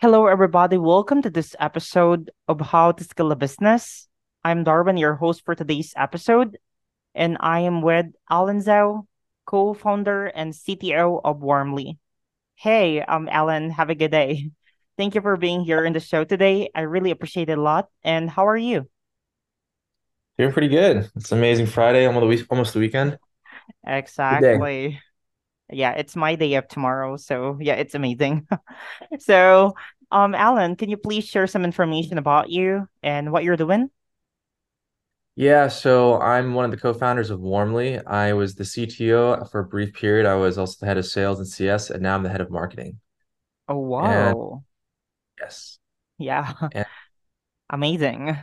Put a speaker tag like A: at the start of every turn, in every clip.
A: Hello, everybody. Welcome to this episode of How to Scale a Business. I'm Darwin, your host for today's episode, and I am with Alan Zhao, co-founder and CTO of Warmly. Hey, um, Alan, have a good day. Thank you for being here in the show today. I really appreciate it a lot. And how are you?
B: Doing pretty good. It's an amazing Friday, almost the week, almost the weekend. Good day.
A: Exactly. Yeah, it's my day of tomorrow, so yeah, it's amazing. So, um, Alan, can you please share some information about you and what you're doing?
B: Yeah, so I'm one of the co-founders of Warmly. I was the CTO for a brief period. I was also the head of sales and CS, and now I'm the head of marketing.
A: Oh,
B: And
A: wow.
B: yes,
A: Yeah,
B: and
A: amazing.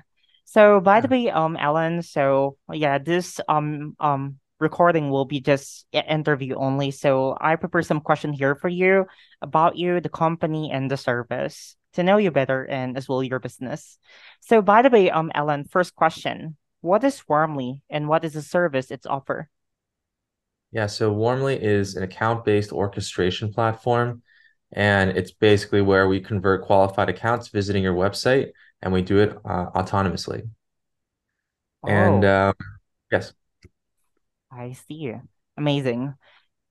A: So, by the way, um, Alan, so yeah, this um um recording will be just interview only. So, I prepare some question here for you about you, the company, and the service to know you better and as well your business. So, by the way, um, Alan, first question: What is Warmly and what is the service it's offer?
B: yeah. So Warmly is an account-based orchestration platform, and it's basically where we convert qualified accounts visiting your website, and we do it uh, autonomously. And
A: Oh,
B: um, yes.
A: I see. Amazing.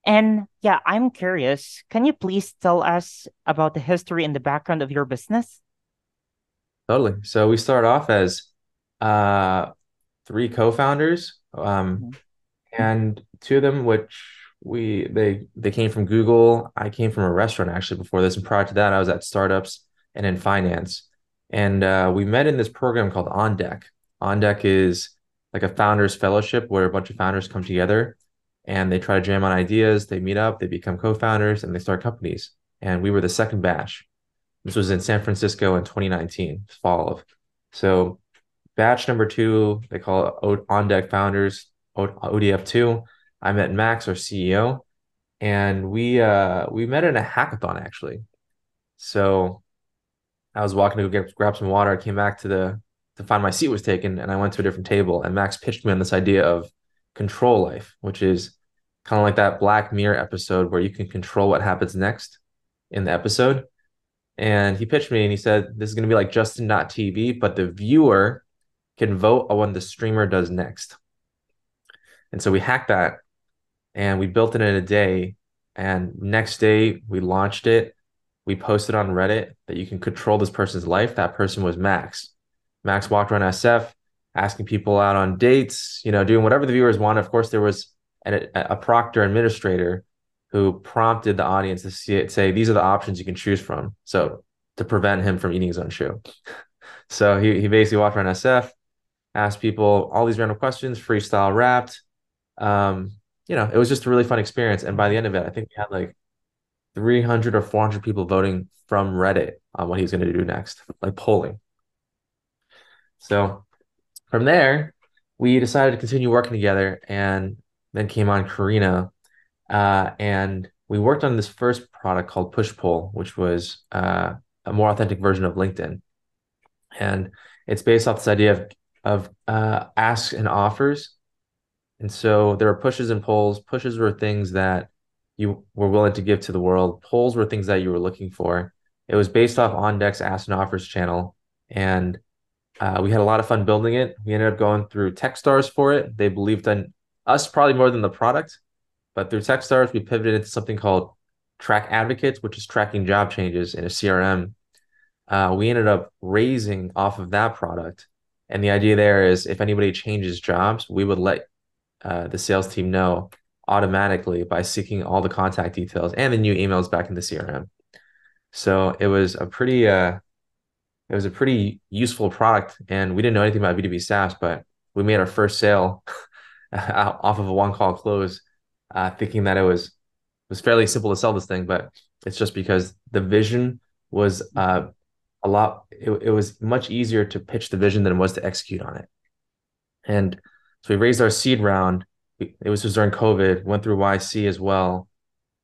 A: And yeah, I'm curious. Can you please tell us about the history and the background of your business?
B: Totally. So we start off as uh, three co-founders, um,
A: Mhm.
B: and two of them, which we they they came from Google. I came from a restaurant actually before this, and prior to that, I was at startups and in finance. And uh, we met in this program called On Deck. On Deck is like a founders fellowship where a bunch of founders come together and they try to jam on ideas. They meet up, they become co-founders, and they start companies. And we were the second batch. This was in San Francisco in 2019, fall of. So batch number two, they call it On Deck Founders, O- ODF2. I met Max, our CEO, and we uh we met in a hackathon actually. So I was walking to get grab some water. I came back to the to find my seat was taken, and I went to a different table. And Max pitched me on this idea of control life, which is kind of like that Black Mirror episode where you can control what happens next in the episode. And he pitched me and he said, This is going to be like Justin.tv, but the viewer can vote on what the streamer does next. And so we hacked that and we built it in a day. And next day we launched it. We posted on Reddit that you can control this person's life. That person was Max. Max walked around SF asking people out on dates, you know, doing whatever the viewers wanted. Of course, there was an, a proctor administrator who prompted the audience to see it, say, these are the options you can choose from. So to prevent him from eating his own shoe. So he, he basically walked around SF, asked people all these random questions, freestyle rapped. Um, you know, it was just a really fun experience. And by the end of it, I think we had like 300 or 400 people voting from Reddit on what he's going to do next, like polling. So from there, we decided to continue working together and then came on Carina. Uh, and we worked on this first product called Push Pull, which was uh, a more authentic version of LinkedIn. And it's based off this idea of, of uh, asks and offers. And so there were pushes and pulls. Pushes were things that you were willing to give to the world. Pulls were things that you were looking for. It was based off OnDeck's Ask and Offers channel. And uh, we had a lot of fun building it. We ended up going through Techstars for it. They believed in us probably more than the product, but through Techstars, we pivoted into something called Track Advocates, which is tracking job changes in a CRM. Uh, we ended up raising off of that product. And the idea there is if anybody changes jobs, we would let uh, the sales team know automatically by seeking all the contact details and the new emails back in the CRM. So it was a pretty uh, it was a pretty useful product, and we didn't know anything about B2B SaaS, but we made our first sale off of a one call close, uh, thinking that it was was fairly simple to sell this thing, but it's just because the vision was uh, a lot. It, it was much easier to pitch the vision than it was to execute on it. And so we raised our seed round. It was just during COVID, went through YC as well,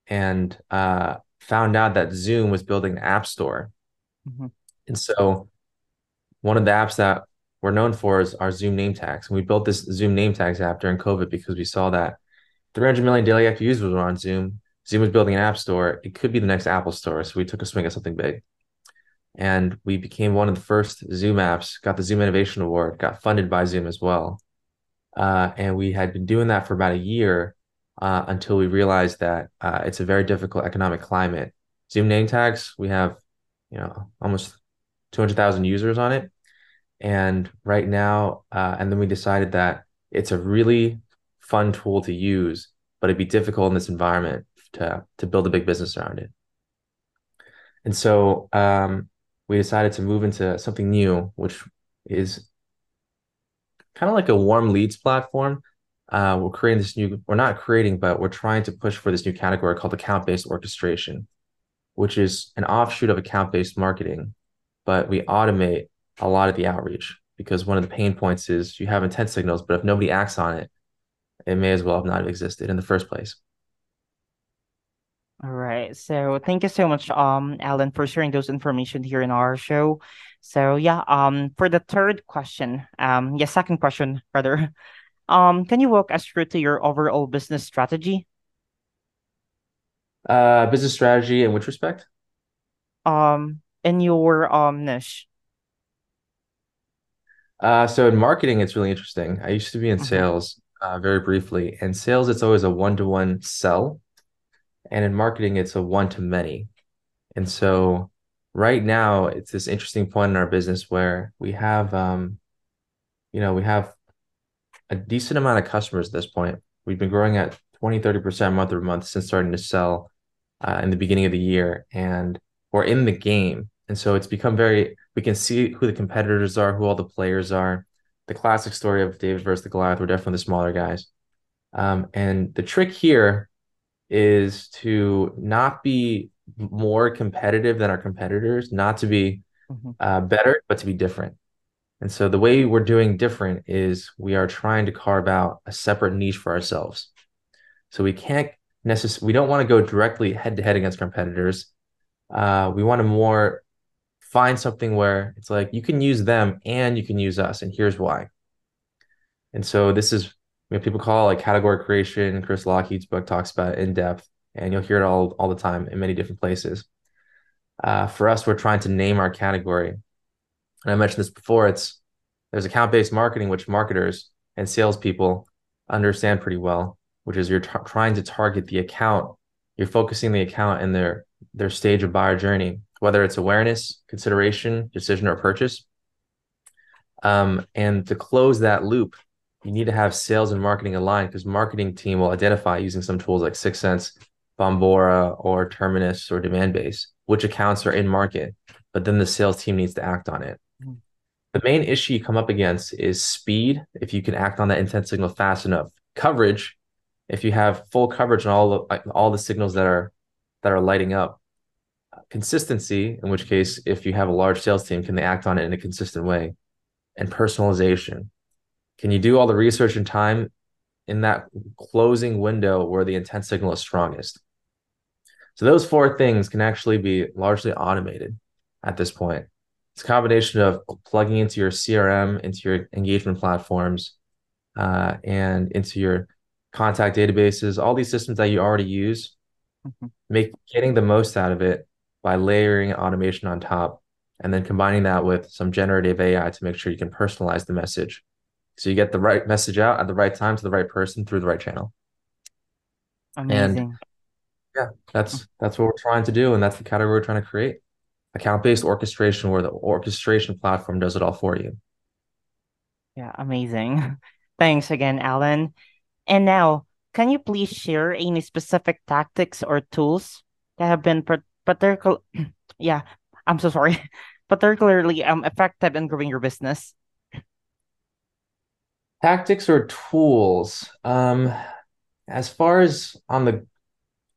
B: and uh, found out that Zoom was building an app store.
A: Mhm.
B: And so one of the apps that we're known for is our Zoom name tags. And we built this Zoom name tags app during COVID because we saw that 300 million daily active users were on Zoom. Zoom was building an app store. It could be the next Apple store. So we took a swing at something big. and we became one of the first Zoom apps, got the Zoom Innovation Award, got funded by Zoom as well. Uh, and we had been doing that for about a year uh, until we realized that uh, it's a very difficult economic climate. Zoom name tags, we have, you know, almost 200,000 users on it. And right now, uh, and then we decided that it's a really fun tool to use, but it'd be difficult in this environment to, to build a big business around it. And so um, we decided to move into something new, which is kind of like a warm leads platform. Uh, we're creating this new, we're not creating, but we're trying to push for this new category called account-based orchestration, which is an offshoot of account-based marketing, but we automate a lot of the outreach because one of the pain points is you have intent signals, but if nobody acts on it, it may as well have not existed in the first place.
A: All right. So thank you so much, um, Alan, for sharing those information here in our show. So yeah, um, for the third question, um, yeah, second question rather, um, can you walk us through to your overall business strategy?
B: Uh, business strategy in which respect?
A: Um, in your um niche.
B: Uh, so in marketing, it's really interesting. I used to be in
A: Mm-hmm.
B: sales, uh, very briefly. In sales, it's always a one-to-one sell, and in marketing, it's a one-to-many. And so right now, it's this interesting point in our business where we have, um, you know, we have a decent amount of customers at this point. We've been growing at 20, 30% month over month since starting to sell uh, in the beginning of the year, and we're in the game. And so it's become very, we can see who the competitors are, who all the players are. The classic story of David versus the Goliath, we're definitely the smaller guys. Um, and the trick here is to not be more competitive than our competitors, not to be
A: Mm-hmm.
B: uh, better, but to be different. And so the way we're doing different is we are trying to carve out a separate niche for ourselves. So we can't necessarily, we don't want to go directly head to head against competitors. Uh, we want to more find something where it's like you can use them and you can use us, and here's why. And so this is know, people call it like category creation. Chris Lochhead's book talks about in depth, and you'll hear it all all the time in many different places. Uh, for us, we're trying to name our category. And I mentioned this before. It's there's account-based marketing, which marketers and salespeople understand pretty well, which is you're t- trying to target the account. You're focusing the account in their their stage of buyer journey, whether it's awareness, consideration, decision, or purchase. Um, and to close that loop, you need to have sales and marketing aligned because marketing team will identify using some tools like 6sense, Bombora, or Terminus or Demandbase, which accounts are in market, but then the sales team needs to act on it.
A: Mhm.
B: The main issue you come up against is speed, if you can act on that intent signal fast enough. Coverage, if you have full coverage on all the all the signals that are that are lighting up. Consistency, in which case, if you have a large sales team, can they act on it in a consistent way? And personalization. Can you do all the research and time in that closing window where the intent signal is strongest? So those four things can actually be largely automated at this point. It's a combination of plugging into your CRM, into your engagement platforms, uh, and into your contact databases, all these systems that you already use,
A: Mm-hmm.
B: make getting the most out of it by layering automation on top, and then combining that with some generative AI to make sure you can personalize the message. So you get the right message out at the right time to the right person through the right channel. And
A: Amazing.
B: yeah, that's that's what we're trying to do, and that's the category we're trying to create. Account-based orchestration where the orchestration platform does it all for you.
A: Yeah, amazing. Thanks again, Alan. And now, can you please share any specific tactics or tools that have been par- particular, yeah, I'm so sorry, but particularly um effective in growing your business?
B: Tactics or tools. Um, as far as on the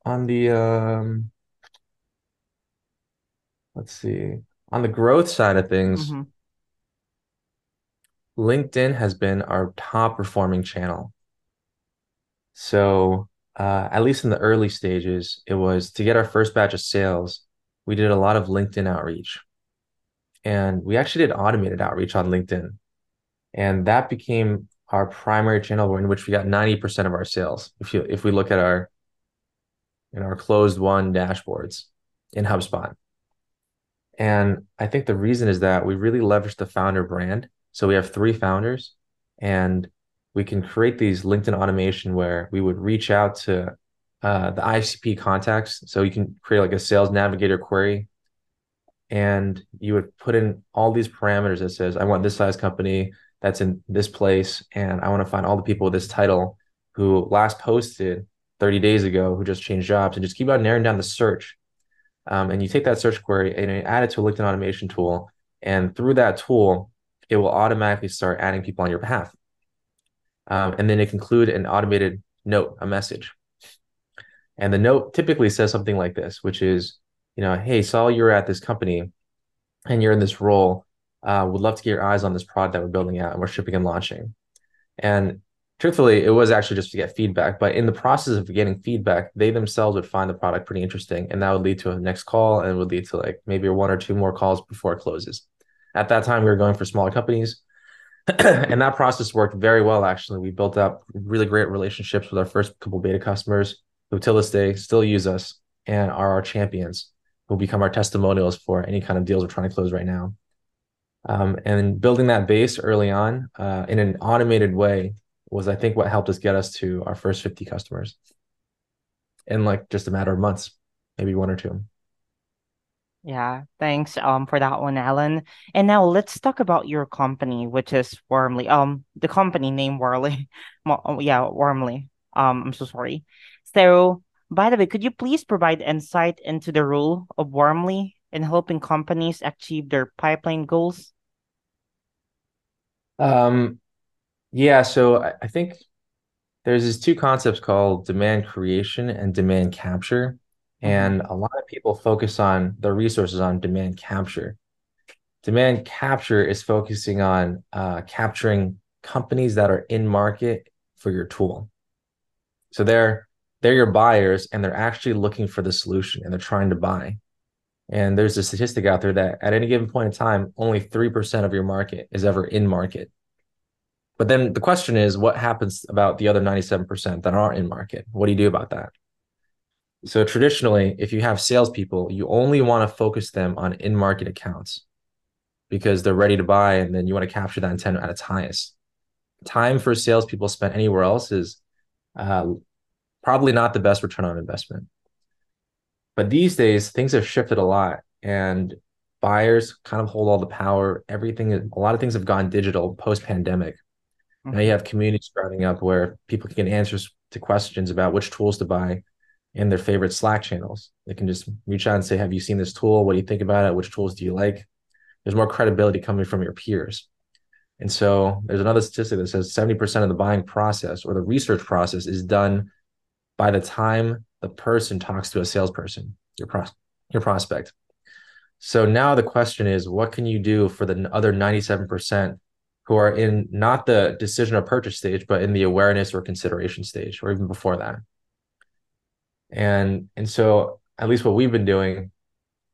B: on the um, let's see, on the growth side of things,
A: Mm-hmm.
B: LinkedIn has been our top performing channel. So, uh, at least in the early stages, it was to get our first batch of sales, we did a lot of LinkedIn outreach. And we actually did automated outreach on LinkedIn. And that became our primary channel in which we got 90% of our sales. If you if we look at our in our closed won dashboards in HubSpot. And I think the reason is that we really leveraged the founder brand. So we have three founders, and we can create these LinkedIn automation where we would reach out to uh, the ICP contacts. So you can create like a sales navigator query, and you would put in all these parameters that says, I want this size company that's in this place, and I want to find all the people with this title who last posted 30 days ago who just changed jobs, and just keep on narrowing down the search um, and you take that search query and you add it to a LinkedIn automation tool. And through that tool, it will automatically start adding people on your behalf. Um, and then it can include an automated note, a message. And the note typically says something like this, which is, you know, hey, saw you're at this company and you're in this role. Uh, would love to get your eyes on this product that we're building out and we're shipping and launching. And truthfully, it was actually just to get feedback. But in the process of getting feedback, they themselves would find the product pretty interesting, and that would lead to a next call, and would lead to like maybe one or two more calls before it closes. At that time, we were going for smaller companies, and that process worked very well. Actually, we built up really great relationships with our first couple beta customers, who till this day still use us and are our champions, who become our testimonials for any kind of deals we're trying to close right now. Um, and building that base early on uh, in an automated way was I think what helped us get us to our first 50 customers in like just a matter of months, maybe one or two.
A: Yeah, thanks um for that one, Alan. And now let's talk about your company, which is Warmly. Um, the company name Warmly. Oh, yeah, Warmly. Um, I'm so sorry. So, by the way, could you please provide insight into the role of Warmly in helping companies achieve their pipeline goals?
B: Um, yeah, so I, I think there's these two concepts called demand creation and demand capture. Mm-hmm. And a lot of people focus on their resources on demand capture. Demand capture is focusing on uh, capturing companies that are in market for your tool. So they're they're your buyers and they're actually looking for the solution and they're trying to buy. And there's a statistic out there that at any given point in time, only 3% of your market is ever in market. But then the question is, what happens about the other 97% that aren't in market? What do you do about that? So traditionally, if you have salespeople, you only want to focus them on in-market accounts because they're ready to buy, and then you want to capture that intent at its highest. Time for salespeople spent anywhere else is uh, probably not the best return on investment. But these days, things have shifted a lot, and buyers kind of hold all the power. Everything, a lot of things have gone digital post-pandemic. Mm-hmm. Now you have communities sprouting up where people can get answers to questions about which tools to buy in their favorite Slack channels. They can just reach out and say, Have you seen this tool? What do you think about it? Which tools do you like? There's more credibility coming from your peers. And so there's another statistic that says 70% of the buying process or the research process is done by the time the person talks to a salesperson, your, pros- your prospect. So now the question is, what can you do for the other 97% who are in not the decision or purchase stage, but in the awareness or consideration stage, or even before that. And and so at least what we've been doing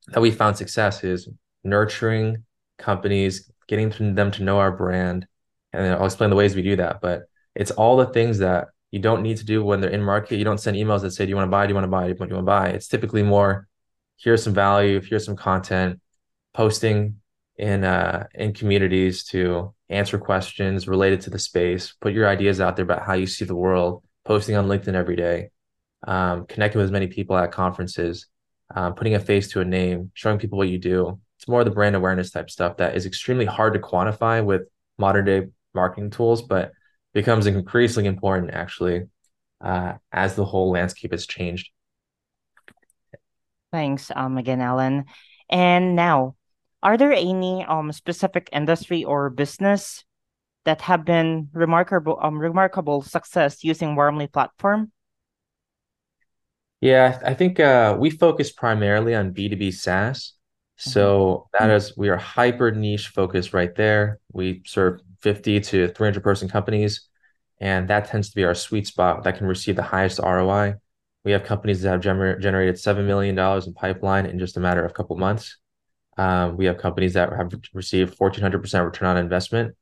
B: that we found success is nurturing companies, getting them to know our brand. And I'll explain the ways we do that. But it's all the things that you don't need to do when they're in market. You don't send emails that say, Do you want to buy? Do you want to buy? Do you want to buy? It's typically more here's some value, here's some content, posting in uh in communities to answer questions related to the space, put your ideas out there about how you see the world, posting on LinkedIn every day, um, connecting with as many people at conferences, um, putting a face to a name, showing people what you do. It's more of the brand awareness type stuff that is extremely hard to quantify with modern day marketing tools, but becomes increasingly important actually uh, as the whole landscape has changed.
A: Thanks um, again, Alan. And now, are there any um specific industry or business that have been remarkable um remarkable success using Warmly platform?
B: Yeah, I think uh, we focus primarily on B2B SaaS. So mm-hmm. that is, we are hyper niche focused right there. We serve 50 to 300 person companies, and that tends to be our sweet spot that can receive the highest ROI. We have companies that have gener- generated $7 million in pipeline in just a matter of a couple months. Um, we have companies that have received 1400% return on investment.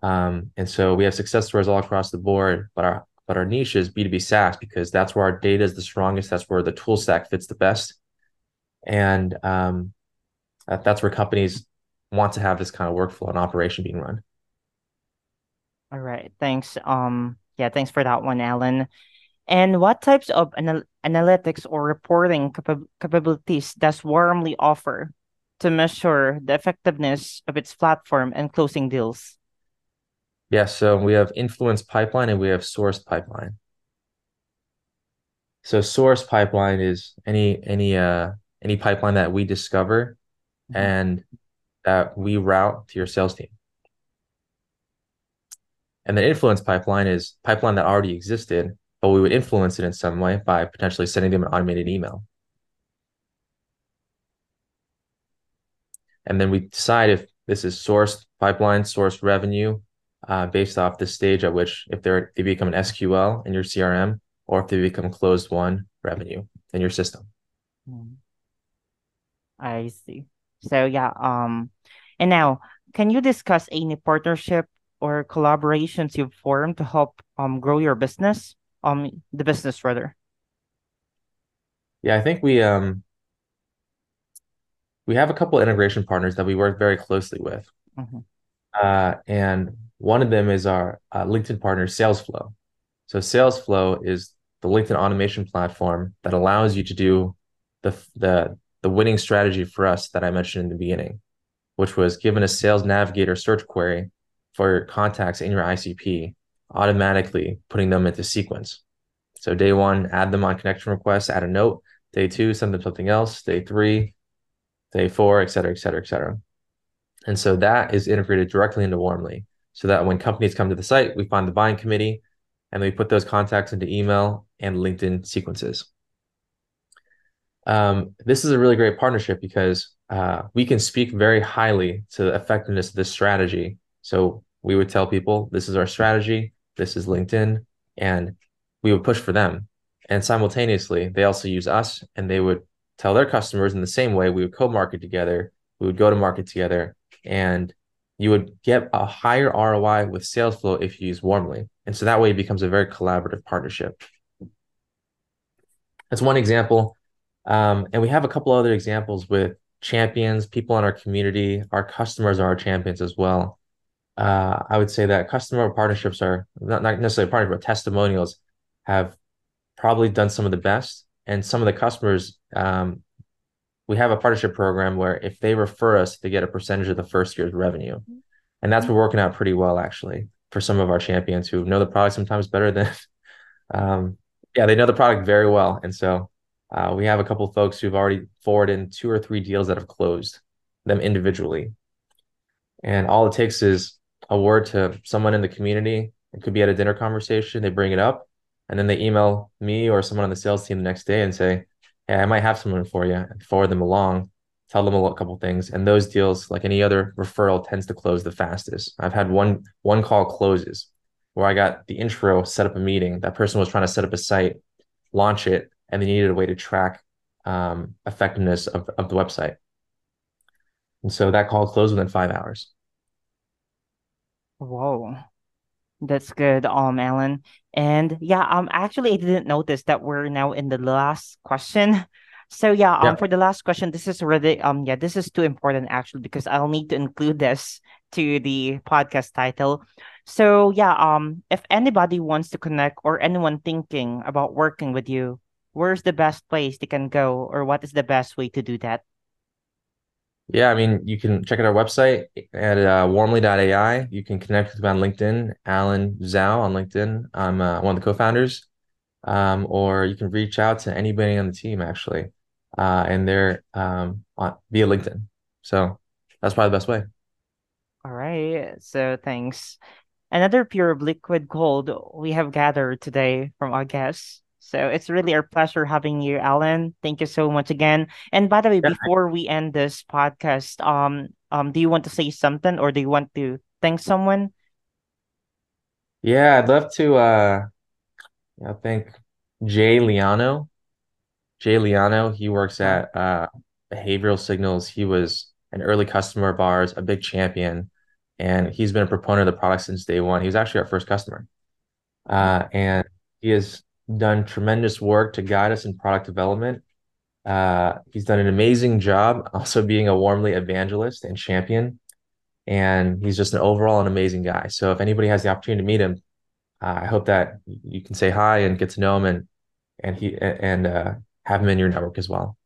B: Um, and so we have success stories all across the board, but our but our niche is B2B SaaS because that's where our data is the strongest. That's where the tool stack fits the best. And um, That, that's where companies want to have this kind of workflow and operation being run.
A: All right. Thanks. Um, yeah, thanks for that one, Alan. And what types of anal analytics or reporting capa capabilities does Warmly offer to measure the effectiveness of its platform and closing deals?
B: Yeah, so we have influence pipeline and we have source pipeline. So source pipeline is any any uh any pipeline that we discover mm-hmm. and that we route to your sales team. And the influence pipeline is pipeline that already existed, but we would influence it in some way by potentially sending them an automated email. And then we decide if this is sourced pipeline, sourced revenue, uh, based off the stage at which if they're they become an SQL in your CRM or if they become closed won revenue in your system. Hmm.
A: I see. So yeah, um, and now can you discuss any partnership or collaborations you've formed to help um grow your business, um the business rather?
B: Yeah, I think we um we have a couple integration partners that we work very closely with. Mm-hmm. Uh, and one of them is our uh, LinkedIn partner, SalesFlow. So SalesFlow is the LinkedIn automation platform that allows you to do the the the winning strategy for us that I mentioned in the beginning, which was given a sales navigator search query for your contacts in your ICP, automatically putting them into sequence. So day one, add them on connection requests, add a note. Day two, send them something else. Day three, day four, et cetera, et cetera, et cetera. And so that is integrated directly into Warmly so that when companies come to the site, we find the buying committee and we put those contacts into email and LinkedIn sequences. Um, this is a really great partnership because uh, we can speak very highly to the effectiveness of this strategy. So we would tell people, this is our strategy, this is LinkedIn, and we would push for them. And simultaneously, they also use us and they would tell their customers in the same way. We would co market together, we would go to market together, and you would get a higher ROI with SalesFlow if you use Warmly. And so that way it becomes a very collaborative partnership. That's one example. Um, and we have a couple other examples with champions, people in our community. Our customers are our champions as well. Uh, I would say that customer partnerships are not, not necessarily partnerships, but testimonials have probably done some of the best. And some of the customers um, we have a partnership program where if they refer us, they get a percentage of the first year's revenue. And that's been working out pretty well actually for some of our champions who know the product sometimes better than um, yeah, they know the product very well. And so uh, we have a couple folks who've already forwarded in two or three deals that have closed them individually. And all it takes is a word to someone in the community. It could be at a dinner conversation. They bring it up and then they email me or someone on the sales team the next day and say, hey, I might have someone for you, forward them along, tell them a couple things. And those deals, like any other referral, tends to close the fastest. I've had one one call closes where I got the intro, set up a meeting. That person was trying to set up a site, launch it, and they needed a way to track um, effectiveness of, of the website. And so that call closed within five hours.
A: Whoa. That's good, um, Alan. And yeah, um, actually, I didn't notice that we're now in the last question. So yeah, um, yeah. for the last question, this is really um, yeah, this is too important actually because I'll need to include this to the podcast title. So yeah, um, if anybody wants to connect or anyone thinking about working with you, where's the best place they can go, or what is the best way to do that?
B: Yeah, I mean, you can check out our website at uh, warmly.ai. You can connect with me on LinkedIn, Alan Zhao on LinkedIn. I'm uh, one of the co-founders. Um, or you can reach out to anybody on the team actually, uh, and they're um, on, via LinkedIn. So that's probably the best way.
A: All right. So thanks. Another pure of liquid gold we have gathered today from our guests. So it's really our pleasure having you, Alan. Thank you so much again. And by the way, yeah. before we end this podcast, um, um, do you want to say something or do you want to thank someone?
B: Yeah, I'd love to uh I thank Jay Liano. Jay Liano, he works at uh Behavioral Signals. He was an early customer of ours, a big champion, and he's been a proponent of the product since day one. He was actually our first customer. Uh, and he is done tremendous work to guide us in product development. Uh, he's done an amazing job also being a warmly evangelist and champion. And he's just an overall an amazing guy. So if anybody has the opportunity to meet him, uh, I hope that you can say hi and get to know him and and he and uh, have him in your network as well.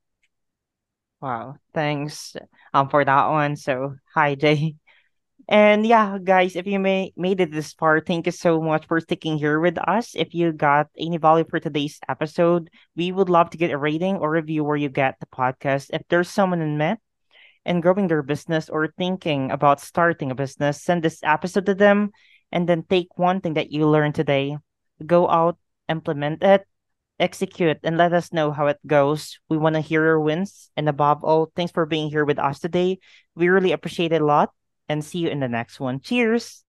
A: Wow, thanks um for that one. So hi Jay. And yeah, guys, if you may made it this far, thank you so much for sticking here with us. If you got any value for today's episode, we would love to get a rating or review where you get the podcast. If there's someone in met and growing their business or thinking about starting a business, send this episode to them and then take one thing that you learned today, go out, implement it, execute, and let us know how it goes. We want to hear your wins. And above all, thanks for being here with us today. We really appreciate it a lot and see you in the next one. Cheers.